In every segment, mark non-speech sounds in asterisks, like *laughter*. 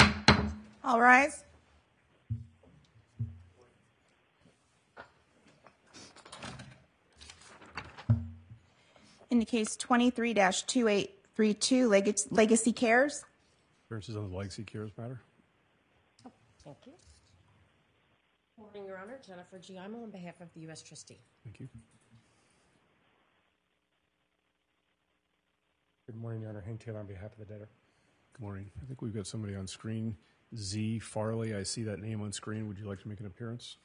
Yes. All rise. In the case 23-2832, Leg- Legacy Cares. Appearances on the Legacy Cares matter? Thank you. Good morning, Your Honor. Jennifer Giaimo on behalf of the U.S. trustee. Thank you. Good morning, Your Honor. Henk Taylor on behalf of the debtor. Good morning. I think we've got somebody on screen. Z Farley, I see that name on screen. Would you like to make an appearance?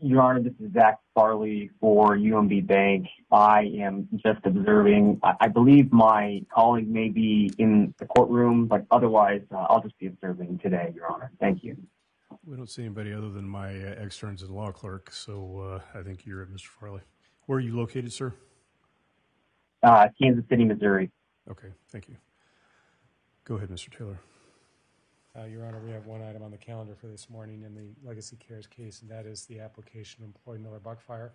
Your Honor, this is Zach Farley for UMB Bank. I am just observing. I, I believe my colleague may be in the courtroom, but otherwise, uh, I'll just be observing today, Your Honor. Thank you. We don't see anybody other than my uh, externs and law clerk, so uh, I think you're it, Mr. Farley. Where are you located, sir? Uh, Kansas City, Missouri. Okay, thank you. Go ahead, Mr. Taylor. Uh, Your Honor, we have one item on the calendar for this morning in the Legacy Cares case, and that is the application to employ Miller Buckfire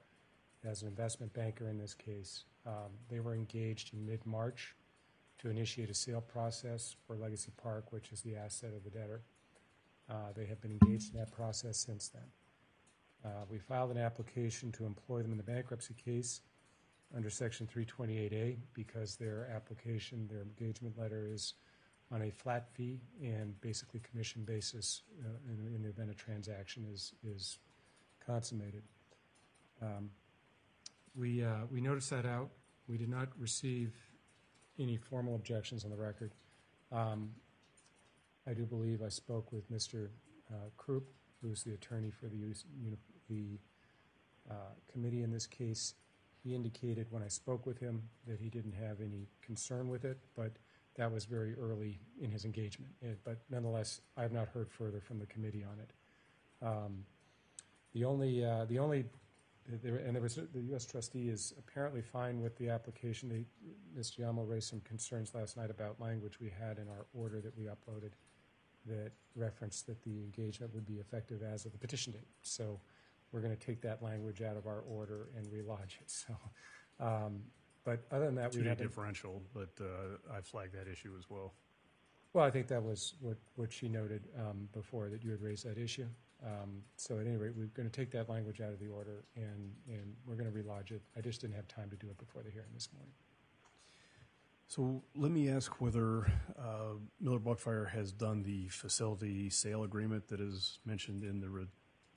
as an investment banker in this case. Um, they were engaged in mid-March to initiate a sale process for Legacy Park, which is the asset of the debtor. Uh, they have been engaged in that process since then. Uh, we filed an application to employ them in the bankruptcy case under Section 328A because their application, their engagement letter is on a flat fee and basically commission basis uh, in, in the event a transaction is, is consummated. Um, we, uh, we noticed that out. We did not receive any formal objections on the record. Um, I do believe I spoke with Mr. Uh, Krupp, who's the attorney for the, the uh, committee in this case. He indicated when I spoke with him that he didn't have any concern with it, but that was very early in his engagement. Eh, But nonetheless, I have not heard further from the committee on it. Um, The only, uh, the only, and there was, the U.S. trustee is apparently fine with the application. They- Ms. Giaimo raised some concerns last night about language we had in our order that we uploaded that referenced that the engagement would be effective as of the petition date. So we're going to take that language out of our order and relodge it. So, um, but other than that, we Two-day haven't. differential, but uh, I flagged that issue as well. Well, I think that was what, what she noted um, before, that you had raised that issue. Um, So at any rate, we're going to take that language out of the order, and, and we're going to relodge it. I just didn't have time to do it before the hearing this morning. So let me ask whether uh, Miller Buckfire has done the facility sale agreement that is mentioned in the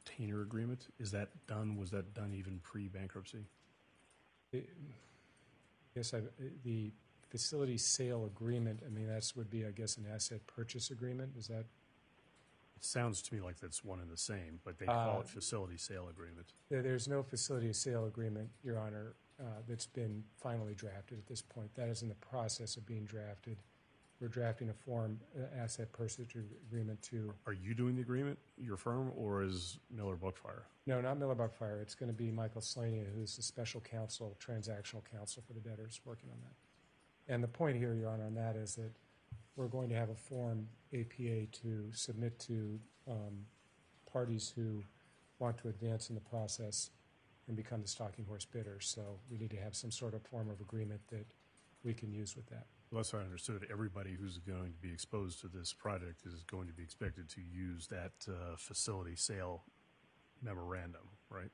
retainer agreement. Is that done? Was that done even pre-bankruptcy? Yes, I- the facility sale agreement, I mean, that's would be, I guess, an asset purchase agreement, is that? It sounds to me like that's one and the same, but they call Uh, it facility sale agreement. There's no facility sale agreement, Your Honor, uh, that's been finally drafted at this point. That is in the process of being drafted. We're drafting a form, uh, asset purchase agreement to, Are you doing the agreement, your firm, or is Miller Buckfire? no, not Miller Buckfire. It's going to be Michael Slaney, who's the special counsel, transactional counsel for the debtors, working on that. And the point here, Your Honor, on that is that we're going to have a form APA to submit to um, parties who want to advance in the process and become the stalking horse bidders. So we need to have some sort of form of agreement that we can use with that. How I understood. Everybody who's going to be exposed to this project is going to be expected to use that uh, facility sale memorandum, right?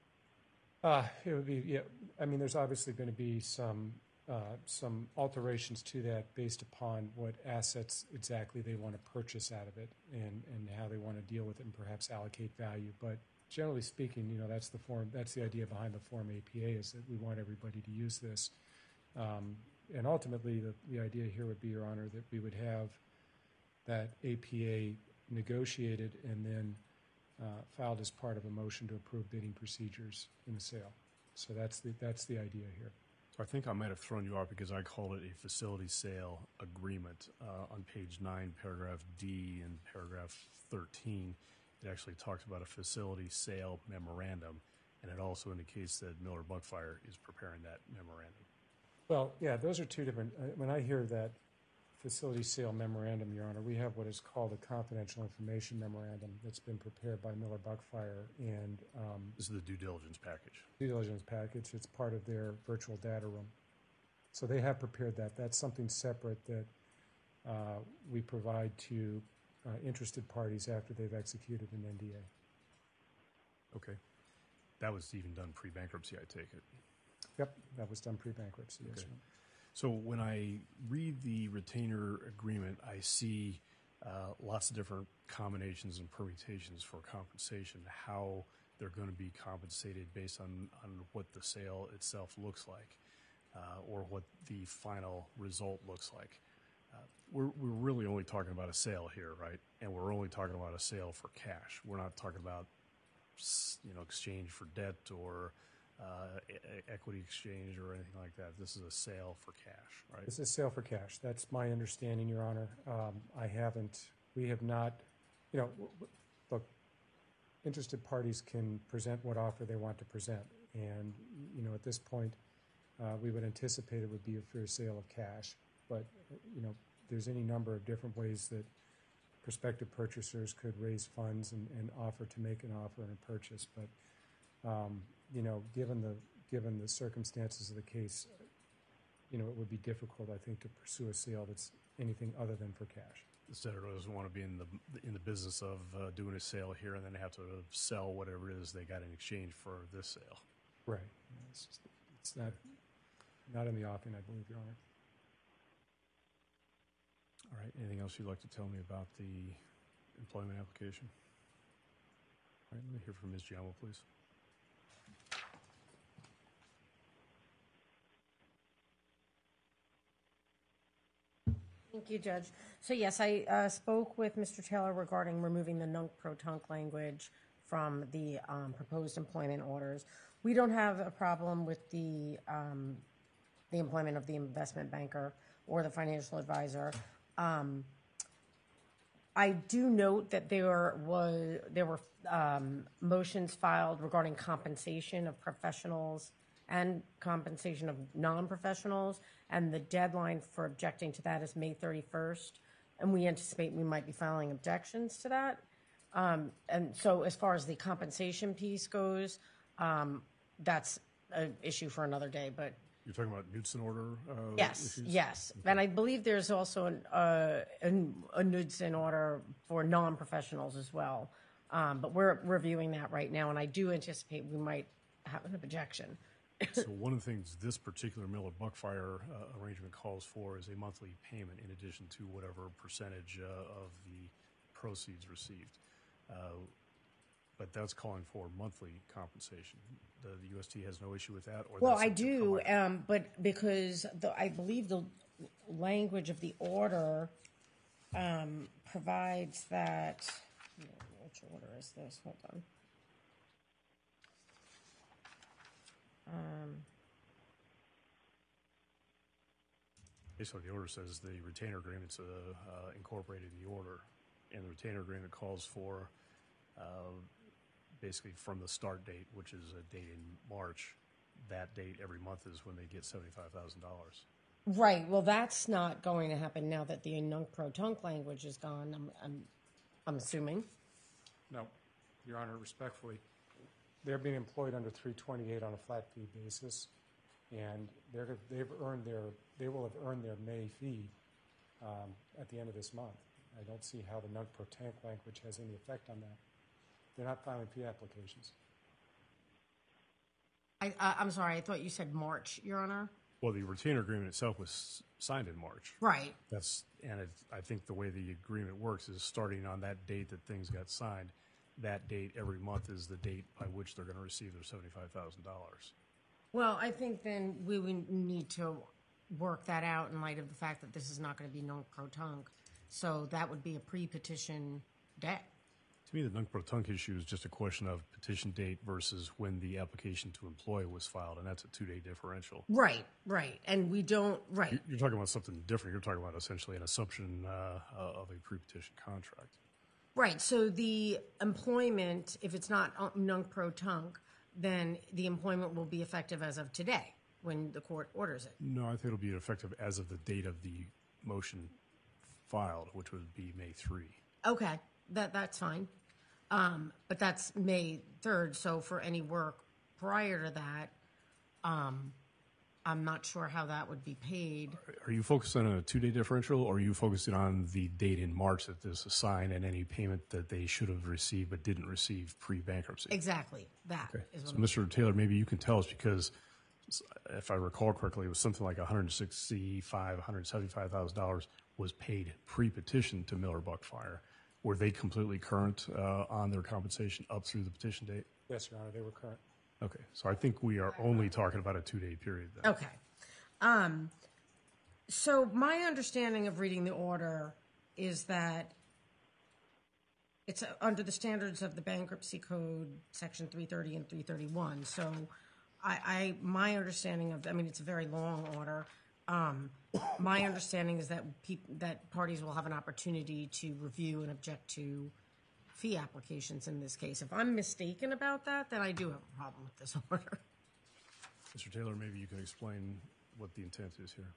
Uh, it would be, yeah, I mean, there's obviously going to be some, uh, some alterations to that based upon what assets exactly they want to purchase out of it and, and how they want to deal with it and perhaps allocate value. But generally speaking, you know, that's the form, that's the idea behind the Form APA is that we want everybody to use this. Um, and ultimately, the, the idea here would be, Your Honor, that we would have that APA negotiated and then uh, filed as part of a motion to approve bidding procedures in the sale. So that's the, that's the idea here. So I think I might have thrown you off because I called it a facility sale agreement. Uh, on page nine, paragraph D and paragraph 13, it actually talks about a facility sale memorandum, and it also indicates that Miller Buckfire is preparing that memorandum. Well, yeah, those are two different, uh, when I hear that facility sale memorandum, Your Honor, we have what is called a confidential information memorandum that's been prepared by Miller Buckfire and um, This is the due diligence package. due diligence package. It's part of their virtual data room. So they have prepared that. That's something separate that uh, we provide to uh, interested parties after they've executed an NDA. Okay. That was even done pre-bankruptcy, I take it. Yep, that was done pre-bankruptcy, Okay. sir. So when I read the retainer agreement, I see uh, lots of different combinations and permutations for compensation, how they're going to be compensated based on, on what the sale itself looks like uh, or what the final result looks like. Uh, we're, we're really only talking about a sale here, right? And we're only talking about a sale for cash. We're not talking about you know exchange for debt or uh, equity exchange or anything like that. This is a sale for cash, right? This is a sale for cash. That's my understanding, Your Honor. Um, I haven't, we have not, you know, look, interested parties can present what offer they want to present. And, you know, at this point, uh, we would anticipate it would be a fair sale of cash. But, you know, there's any number of different ways that prospective purchasers could raise funds and, and offer to make an offer and a purchase. But, um, you know, given the, given the circumstances of the case, you know, it would be difficult, I think, to pursue a sale that's anything other than for cash. The senator doesn't want to be in the in the business of uh, doing a sale here and then have to sell whatever it is they got in exchange for this sale. Right. It's just, it's not, not in the offing, I believe, Your Honor. All right. Anything else you'd like to tell me about the employment application? All right. Let me hear from Ms. Giaimo, please. Thank you, Judge. So yes, I uh, spoke with Mr. Taylor regarding removing the nunc-pro-tunc language from the um, proposed employment orders. We don't have a problem with the, um, the employment of the investment banker or the financial advisor. Um, I do note that there was, there were um, motions filed regarding compensation of professionals and compensation of non-professionals, and the deadline for objecting to that is May 31st, and we anticipate we might be filing objections to that. Um, And so as far as the compensation piece goes, um, that's an issue for another day, but You're talking about Knudsen order uh, Yes, issues? yes. And I believe there's also an, uh, an, a Knudsen order for non-professionals as well. Um, but we're reviewing that right now, and I do anticipate we might have an objection. *laughs* So one of the things this particular Miller Buckfire uh, arrangement calls for is a monthly payment in addition to whatever percentage uh, of the proceeds received. Uh, But that's calling for monthly compensation. The the UST has no issue with that, or Well, I do, um, but because the, I believe the language of the order, um, provides that, which order is this? Hold on. Um, Basically, the order says the retainer agreement's uh, uh, incorporated in the order, and the retainer agreement calls for uh, basically from the start date, which is a date in March, that date every month is when they get seventy-five thousand dollars. Right. Well, that's not going to happen now that the nunc pro tunc language is gone. I'm, I'm, I'm assuming. No, Your Honor, respectfully, they're being employed under 328 on a flat fee basis, and they're, they've earned their, they will have earned their May fee um, at the end of this month. I don't see how the nunc pro tunc language has any effect on that. They're not filing fee applications. I, I, I'm sorry. I thought you said March, Your Honor. Well, the retainer agreement itself was signed in March. Right. That's, and it, I think the way the agreement works is starting on that date that things got signed, that date every month is the date by which they're gonna receive their seventy-five thousand dollars. Well, I think then we would need to work that out in light of the fact that this is not going to be nunc pro. So that would be a pre-petition debt. To me, the nunc pro issue is just a question of petition date versus when the application to employ was filed, and that's a two-day differential. Right. Right. And we don't. Right. You're- talking about something different. You're talking about essentially an assumption uh, of a pre-petition contract. Right. So the employment, if it's not nunc pro tunc, then the employment will be effective as of today when the court orders it. No, I think it'll be effective as of the date of the motion filed, which would be May 3. Okay, that, that's fine. Um, but that's May third, so for any work prior to that, um, I'm not sure how that would be paid. Are you focusing on a two-day differential, or are you focusing on the date in March that this was signed and any payment that they should have received but didn't receive pre-bankruptcy? Exactly, that Okay. is So, what I'm Mr. Taylor, maybe you can tell us because, if I recall correctly, it was something like 165, 175 thousand dollars was paid pre-petition to Miller Buckfire. Were they completely current uh, on their compensation up through the petition date? Yes, Your Honor, they were current. Okay, so I think we are only talking about a two-day period then. Okay. Um, so my understanding of reading the order is that it's under the standards of the bankruptcy code, section three thirty and three thirty-one. So I, my understanding of, I mean, it's a very long order. Um, my understanding is that that parties will have an opportunity to review and object to fee applications in this case. If I'm mistaken about that, then I do have a problem with this *laughs* order. Mr. Taylor, maybe you can explain what the intent is here.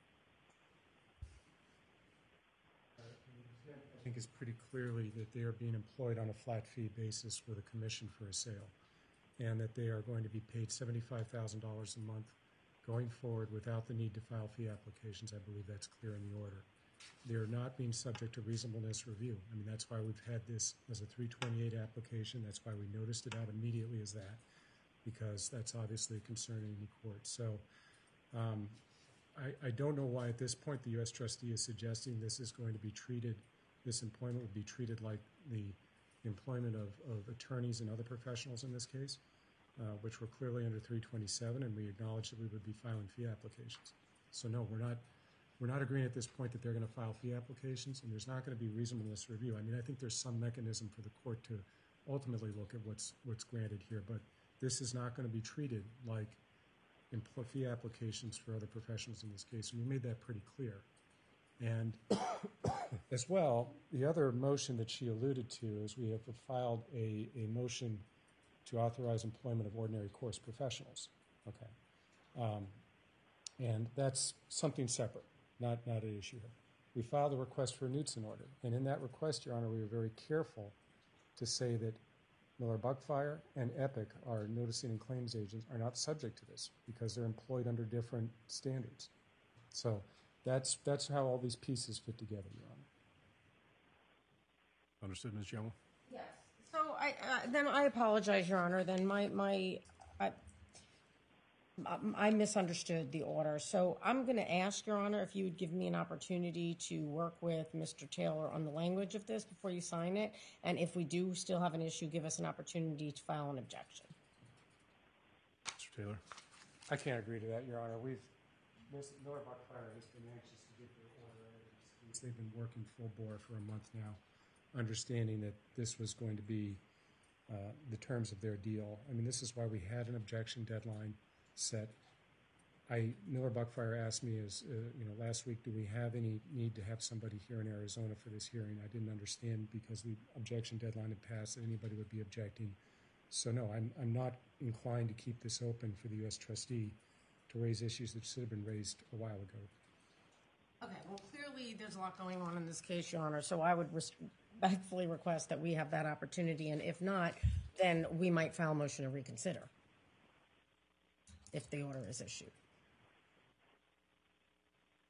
I think is pretty clearly that they are being employed on a flat fee basis with a commission for a sale, and that they are going to be paid seventy-five thousand dollars a month going forward without the need to file fee applications. I believe that's clear in the order. They are not being subject to reasonableness review. I mean, that's why we've had this as a three twenty-eight application. That's why we noticed it out immediately as that, because that's obviously a concern in any court. So, um, I, I don't know why at this point the U.S. trustee is suggesting this is going to be treated, this employment would be treated like the employment of, of attorneys and other professionals in this case, uh, which were clearly under 327, and we acknowledge that we would be filing fee applications. So no, we're not, we're not agreeing at this point that they're going to file fee applications, and there's not going to be reasonableness review. I mean, I think there's some mechanism for the court to ultimately look at what's, what's granted here, but this is not going to be treated like fee applications for other professionals in this case, and we made that pretty clear. And *coughs* as well, the other motion that she alluded to is we have filed a, a motion to authorize employment of ordinary course professionals. Okay. Um, and that's something separate, not, not an issue here. We filed a request for a Knudsen order, and in that request, Your Honor, we were very careful to say that Miller Buckfire and Epiq, our noticing and claims agents, are not subject to this because they're employed under different standards. So that's, that's how all these pieces fit together, Your Honor. Understood, Ms. Giaimo? Yes. So I, uh, then I apologize, Your Honor, then my, my, I, misunderstood the order. So I'm going to ask, Your Honor, if you would give me an opportunity to work with Mr. Taylor on the language of this before you sign it. And if we do still have an issue, give us an opportunity to file an objection. Mr. Taylor? I can't agree to that, Your Honor. We've, Ms. Miller Buckfire has been anxious to get their order out of this case. They've been working full bore for a month now, understanding that this was going to be uh, the terms of their deal. I mean, this is why we had an objection deadline set. I, Miller Buckfire asked me as, uh, you know, last week, do we have any need to have somebody here in Arizona for this hearing? I didn't understand because the objection deadline had passed that anybody would be objecting. So no, I'm, I'm not inclined to keep this open for the U.S. trustee to raise issues that should have been raised a while ago. Okay, well, clearly, there's a lot going on in this case, Your Honor, so I would respectfully request that we have that opportunity, and if not, then we might file a motion to reconsider if the order is issued.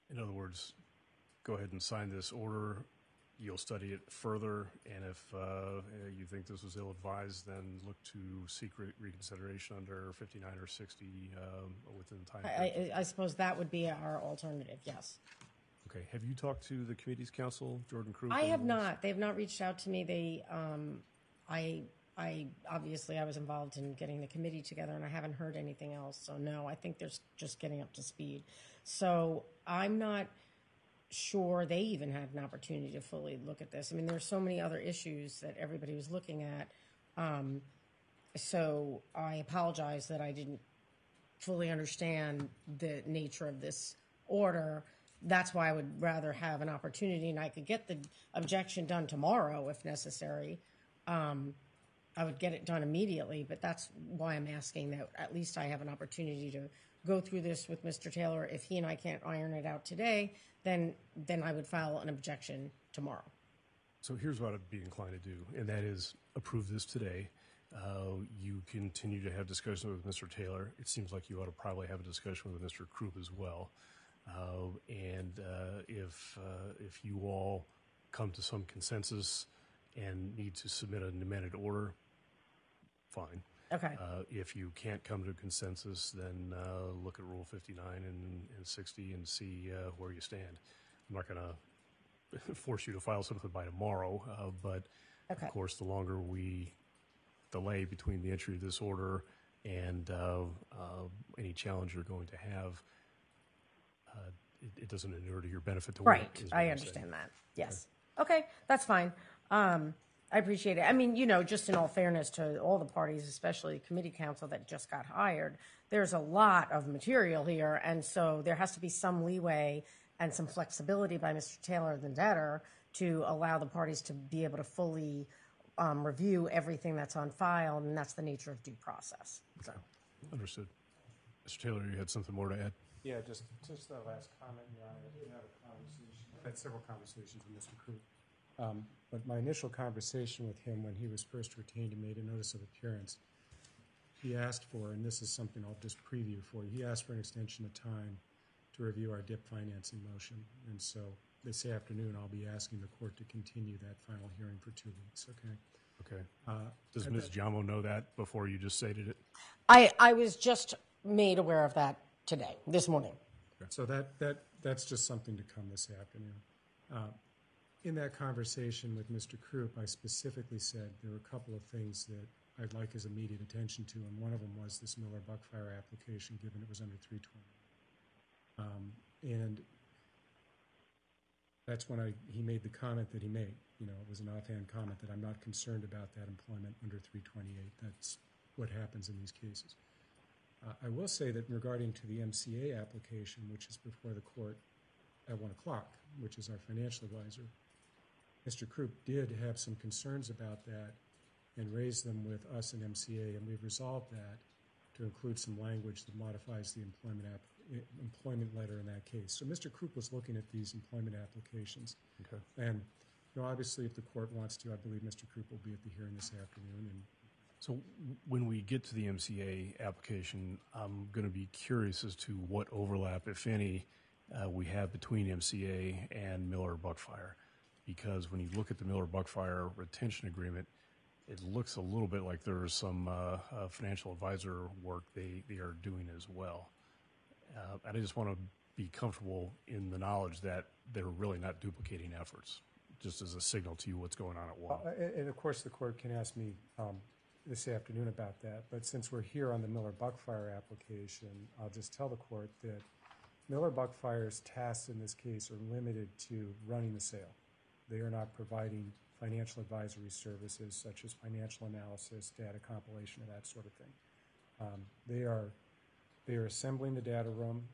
In other words, go ahead and sign this order. You'll study it further, and if uh, you think this was ill-advised, then look to seek re- reconsideration under 59 or 60 um, within the time. I. I, I suppose that would be our alternative, yes. Okay. Have you talked to the committee's counsel, Jordan Cruz? I have not, they have not reached out to me, they, um, I, I, obviously, I was involved in getting the committee together, and I haven't heard anything else, so no, I think they're just getting up to speed. So I'm not sure they even had an opportunity to fully look at this. I mean, there's so many other issues that everybody was looking at. Um, so I apologize that I didn't fully understand the nature of this order. That's why I would rather have an opportunity, and I could get the objection done tomorrow if necessary. Um, I would get it done immediately, but that's why I'm asking that at least I have an opportunity to go through this with Mr. Taylor. If he and I can't iron it out today, then, then I would file an objection tomorrow. So here's what I'd be inclined to do, and that is approve this today. Uh, you continue to have discussions with Mr. Taylor. It seems like you ought to probably have a discussion with Mr. Krupp as well. Uh, and uh, if uh, if you all come to some consensus and need to submit an amended order, fine. Okay. Uh, if you can't come to a consensus, then uh, look at Rule 59 and, and 60 and see uh, where you stand. I'm not going *laughs* to force you to file something by tomorrow, uh, but Okay. of course, the longer we delay between the entry of this order and uh, uh, any challenge you're going to have, uh, it, it doesn't inure to your benefit to wait. Right, I understand that, yes. Okay, that's fine. Um, I appreciate it. I mean, you know, just in all fairness to all the parties, especially the committee counsel that just got hired, there's a lot of material here, and so there has to be some leeway and some flexibility by Mr. Taylor, the debtor, to allow the parties to be able to fully um, review everything that's on file, and that's the nature of due process. So, Understood. Mr. Taylor, you had something more to add? Yeah, just, just the last comment, Your Honor. I did have a conversation, I've had several conversations with Mr. Krupp. Um, But my initial conversation with him when he was first retained and made a notice of appearance, he asked for, and this is something I'll just preview for you, he asked for an extension of time to review our DIP financing motion. And so this afternoon, I'll be asking the court to continue that final hearing for two weeks, okay? Okay. Uh, Does Ms. Giaimo know that before you just stated it? I, I was just made aware of that today, this morning. So that, that, that's just something to come this afternoon. Uh, In that conversation with Mr. Krupp, I specifically said there were a couple of things that I'd like his immediate attention to, and one of them was this Miller Buckfire application, given it was under 320. Um, And that's when I, he made the comment that he made. You know, it was an offhand comment that I'm not concerned about that employment under 328. That's what happens in these cases. Uh, I will say that regarding to the MCA application, which is before the court at 1 o'clock, which is our financial advisor, Mr. Krupp did have some concerns about that and raised them with us and MCA, and we've resolved that to include some language that modifies the employment app, employment letter in that case. So Mr. Krupp was looking at these employment applications. Okay. And, you know, obviously, if the court wants to, I believe Mr. Krupp will be at the hearing this afternoon, and So when we get to the MCA application, I'm going to be curious as to what overlap, if any, uh, we have between MCA and Miller Buckfire. Because when you look at the Miller Buckfire retention agreement, it looks a little bit like there's some uh, uh, financial advisor work they, they are doing as well. Uh, and I just want to be comfortable in the knowledge that they're really not duplicating efforts, just as a signal to you what's going on at WA. Uh, And, and of course, the court can ask me um, this afternoon about that, but since we're here on the Miller Buckfire application, I'll just tell the court that Miller Buckfire's tasks in this case are limited to running the sale. They are not providing financial advisory services such as financial analysis, data compilation, and that sort of thing. Um, They are, they are assembling the data room,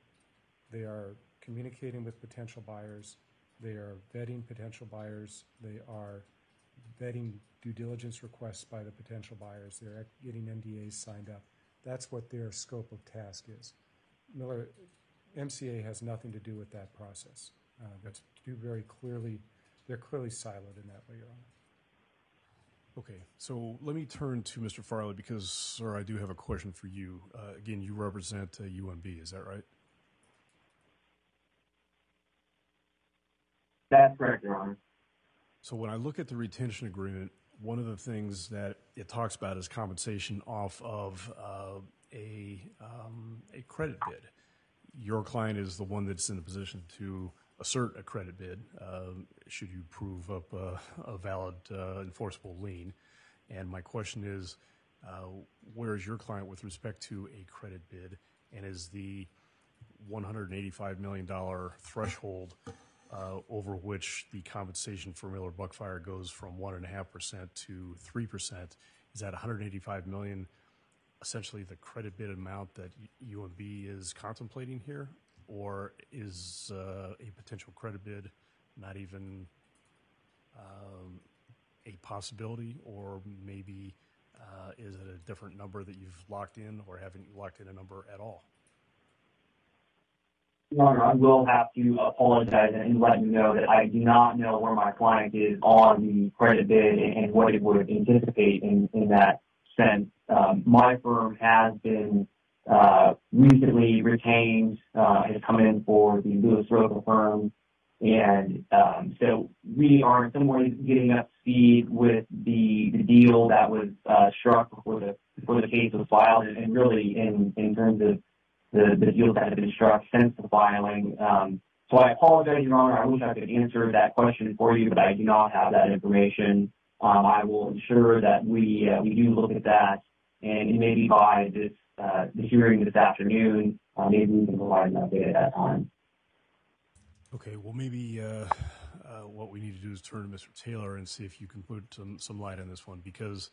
they are communicating with potential buyers, they are vetting potential buyers, they are vetting due diligence requests by the potential buyers, they're getting NDAs signed up. That's what their scope of task is. Miller, MCA has nothing to do with that process. Uh, That's very clearly, they're clearly siloed in that way, Your Honor. Okay, so let me turn to Mr. Farley because, sir, I do have a question for you. Uh, again, you represent uh, UMB, is that right? That's correct, Your Honor. So when I look at the retention agreement, one of the things that it talks about is compensation off of uh, a um, a credit bid. Your client is the one that's in a position to assert a credit bid um, should you prove up a, valid uh, enforceable lien. And my question is, uh, where is your client with respect to a credit bid, and is the $185 million threshold uh, over which the compensation for Miller Buckfire goes from 1.5% to 3%. Is that 185 million essentially the credit bid amount that UMB is contemplating here? Or is uh, a potential credit bid not even um, a possibility? Or maybe uh, is it a different number that you've locked in, or haven't you locked in a number at all? Your Honor, I will have to apologize and let you know that I do not know where my client is on the credit bid and what it would anticipate in, in that sense. Um, my firm has been uh, recently retained uh, has come in for the Lewis Roca firm. And um, so we are in some ways getting up speed with the, the deal that was uh, struck before the before the case was filed, and, and really in, in terms of the, the deals that have been struck since the filing. Um, so I apologize, Your Honor. I wish I could answer that question for you, but I do not have that information. Um, I will ensure that we uh, we do look at that, and maybe by this uh, the hearing this afternoon, uh, maybe we can provide an update at that time. Okay, well, maybe uh, uh, what we need to do is turn to Mr. Taylor and see if you can put some, some light on this one because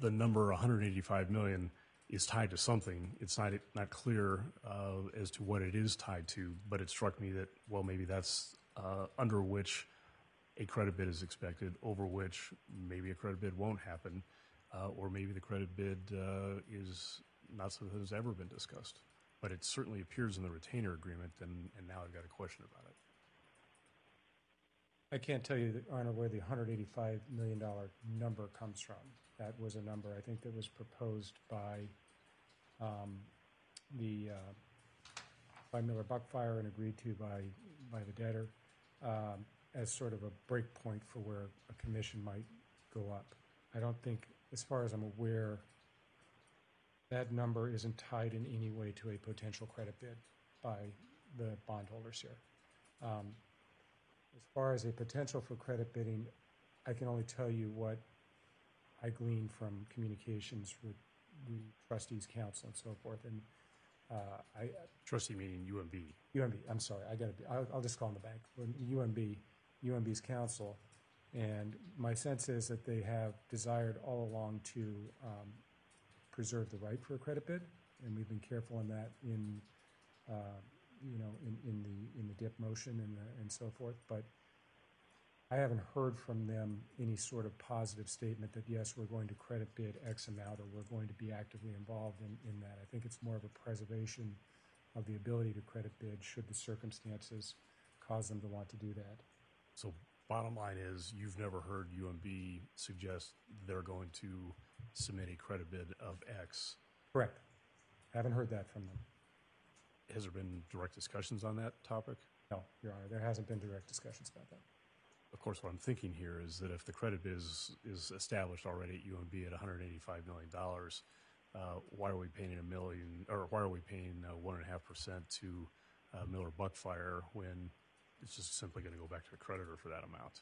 the number 185 million is tied to something. It's not not clear uh, as to what it is tied to, but it struck me that well, maybe that's uh, under which a credit bid is expected, over which maybe a credit bid won't happen, uh, or maybe the credit bid uh, is not something that's ever been discussed. But it certainly appears in the retainer agreement, and, and now I've got a question about it. I can't tell you, Honor, where the $185 million number comes from. That was a number, I think, that was proposed by um, the, uh, by Miller Buckfire and agreed to by, by the debtor um, as sort of a break point for where a commission might go up. I don't think, as far as I'm aware, that number isn't tied in any way to a potential credit bid by the bondholders here. Um, As far as a potential for credit bidding, I can only tell you what I gleaned from communications with the trustees counsel and so forth. And uh, I, Trustee meaning UMB. UMB, I'm sorry, I gotta be, I'll, I'll just call them the bank, When UMB, UMB's counsel. And my sense is that they have desired all along to um, preserve the right for a credit bid, and we've been careful in that in, uh, you know, in, in the, in the DIP motion and, the- and so forth. But I haven't heard from them any sort of positive statement that, yes, we're going to credit bid X amount, or we're going to be actively involved in, in that. I think it's more of a preservation of the ability to credit bid should the circumstances cause them to want to do that. So bottom line is, you've never heard UMB suggest they're going to submit a credit bid of X. Correct. Haven't heard that from them. Has there been direct discussions on that topic? No, Your Honor, there hasn't been direct discussions about that. Of course, what I'm thinking here is that if the credit bid is, is established already at UMB at 185 million dollars, uh, why are we paying a million, or why are we paying uh, one and a half percent to uh, Miller Buckfire when it's just simply going to go back to the creditor for that amount?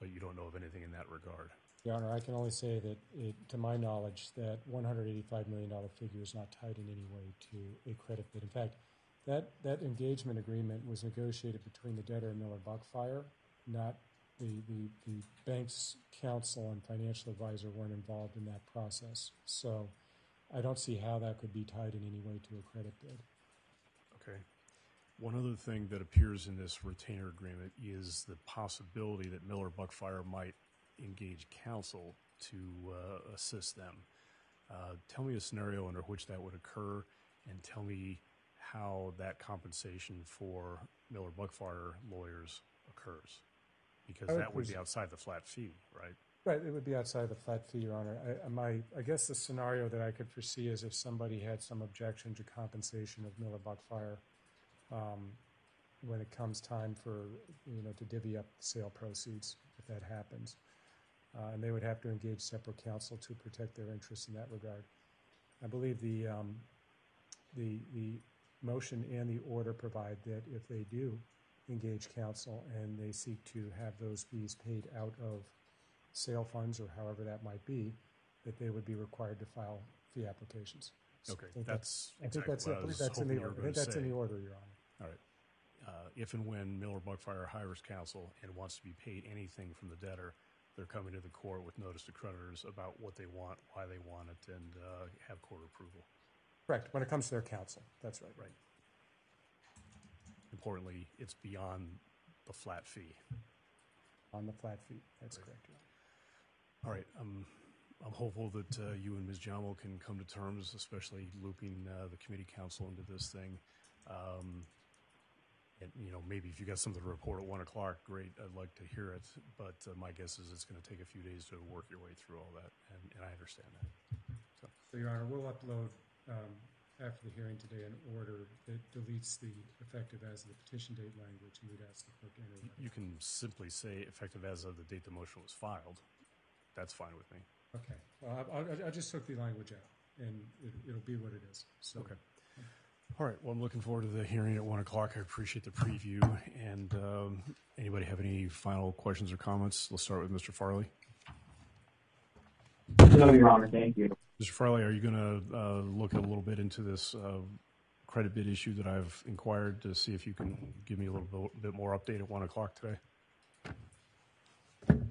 But you don't know of anything in that regard. Your Honor, I can only say that, it, to my knowledge, that $185 million figure is not tied in any way to a credit bid. In fact, that, that engagement agreement was negotiated between the debtor and Miller Buckfire, not the, the, the bank's counsel and financial advisor weren't involved in that process. So I don't see how that could be tied in any way to a credit bid. One other thing that appears in this retainer agreement is the possibility that Miller Buckfire might engage counsel to uh, assist them. Uh, tell me a scenario under which that would occur, and tell me how that compensation for Miller Buckfire lawyers occurs, because would that would be outside the flat fee, right? Right, it would be outside the flat fee, Your Honor. I, I- my, I guess the scenario that I could foresee is if somebody had some objection to compensation of Miller Buckfire um, when it comes time for, you know, to divvy up sale proceeds, if that happens. Uh, and they would have to engage separate counsel to protect their interests in that regard. I believe the, um, the, the motion and the order provide that if they do engage counsel and they seek to have those fees paid out of sale funds or however that might be, that they would be required to file fee applications. Okay, I think that's I think exactly that's, I I that's in the, order. I think that's in the order, Your Honor. All right. Uh, If and when Miller Buckfire hires counsel and wants to be paid anything from the debtor, they're coming to the court with notice to creditors about what they want, why they want it, and uh, have court approval. Correct, when it comes to their counsel, that's right. Right. Importantly, it's beyond the flat fee. On the flat fee, that's correct, All right, I'm, I'm hopeful that uh, you and Ms. Giaimo can come to terms, especially looping uh, the committee counsel into this thing. Um, And, you know, maybe if you got something to report at 1 o'clock, great, I'd like to hear it. But uh, my guess is it's going to take a few days to work your way through all that, and, and I understand that. So, Your Honor, we'll upload um, after the hearing today an order that deletes the effective as of the petition date language, and we'd ask the clerk to enter. You can simply say effective as of the date the motion was filed. That's fine with me. Okay, well, I- I I just took the language out, and it- it'll be what it is, so. Okay. All right, well, I'm looking forward to the hearing at 1 o'clock. I appreciate the preview. And um, anybody have any final questions or comments? Let's start with Mr. Farley. No, Your Honor, thank you. Mr. Farley, are you going to uh, look a little bit into this uh, credit bid issue that I've inquired to see if you can give me a little bit- more update at 1 o'clock today?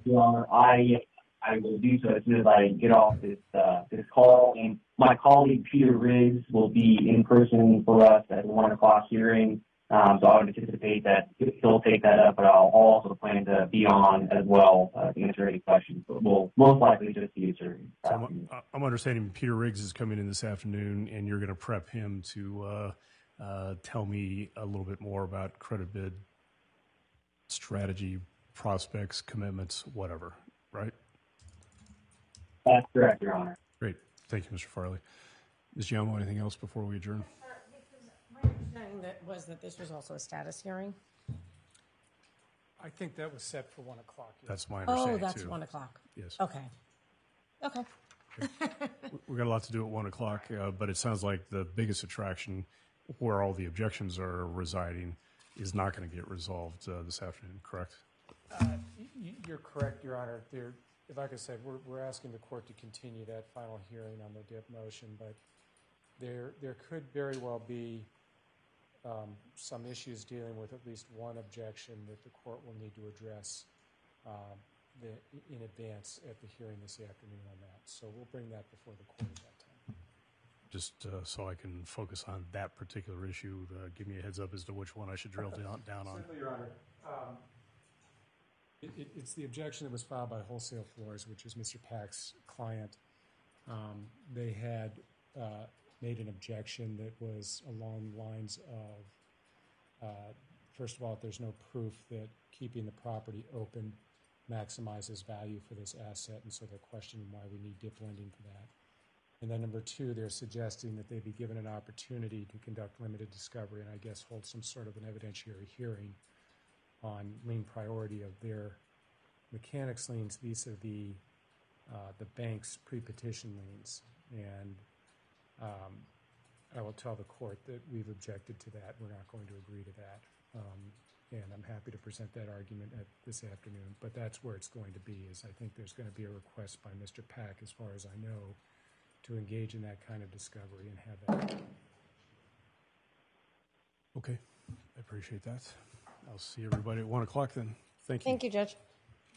Your Honor, I, I will do so as soon as I get off this, uh, this call. And my colleague Peter Riggs will be in person for us at the one o'clock hearing. Um, so I would anticipate that he'll take that up, but I'll also plan to be on as well, uh, to answer any questions. But we'll most likely just be answering. So I'm, I'm understanding Peter Riggs is coming in this afternoon, and you're going to prep him to uh, uh, tell me a little bit more about credit bid strategy, prospects, commitments, whatever, right? That's correct, Your Honor. Great. Thank you, Mr. Farley. Ms. Giaimo, anything else before we adjourn? My understanding that was that this was also a status hearing. I think that was set for 1 o'clock. Your That's my understanding. Oh, understanding, that's too. one o'clock. Yes. Okay. Okay. We've got a lot to do at 1 o'clock, uh, but it sounds like the biggest attraction, where all the objections are residing, is not going to get resolved uh, this afternoon, correct? Y- y- You're correct, Your Honor. There, like I said, we're, we're asking the court to continue that final hearing on the DIP motion, but there, there could very well be um, some issues dealing with at least one objection that the court will need to address um, the, in advance at the hearing this afternoon on that. So we'll bring that before the court at that time. just uh, so I can focus on that particular issue, uh, give me a heads up as to which one I should drill *laughs* down, down on. Certainly, Your Honor. Um, it- it- It's the objection that was filed by Wholesale Floors, which is Mr. Pack's client. Um, They had uh, made an objection that was along the lines of, uh, first of all, there's no proof that keeping the property open maximizes value for this asset, and so they're questioning why we need DIP lending for that. And then number two, they're suggesting that they be given an opportunity to conduct limited discovery and I guess hold some sort of an evidentiary hearing on lien priority of their mechanics liens vis-à-vis uh, the bank's pre-petition liens. And um, I will tell the court that we've objected to that. We're not going to agree to that. Um, And I'm happy to present that argument at this afternoon. But that's where it's going to be, is I think there's going to be a request by Mr. Pack, as far as I know, to engage in that kind of discovery and have that. Okay, I appreciate that. I'll see everybody at 1 o'clock then. Thank you. Thank you, Judge.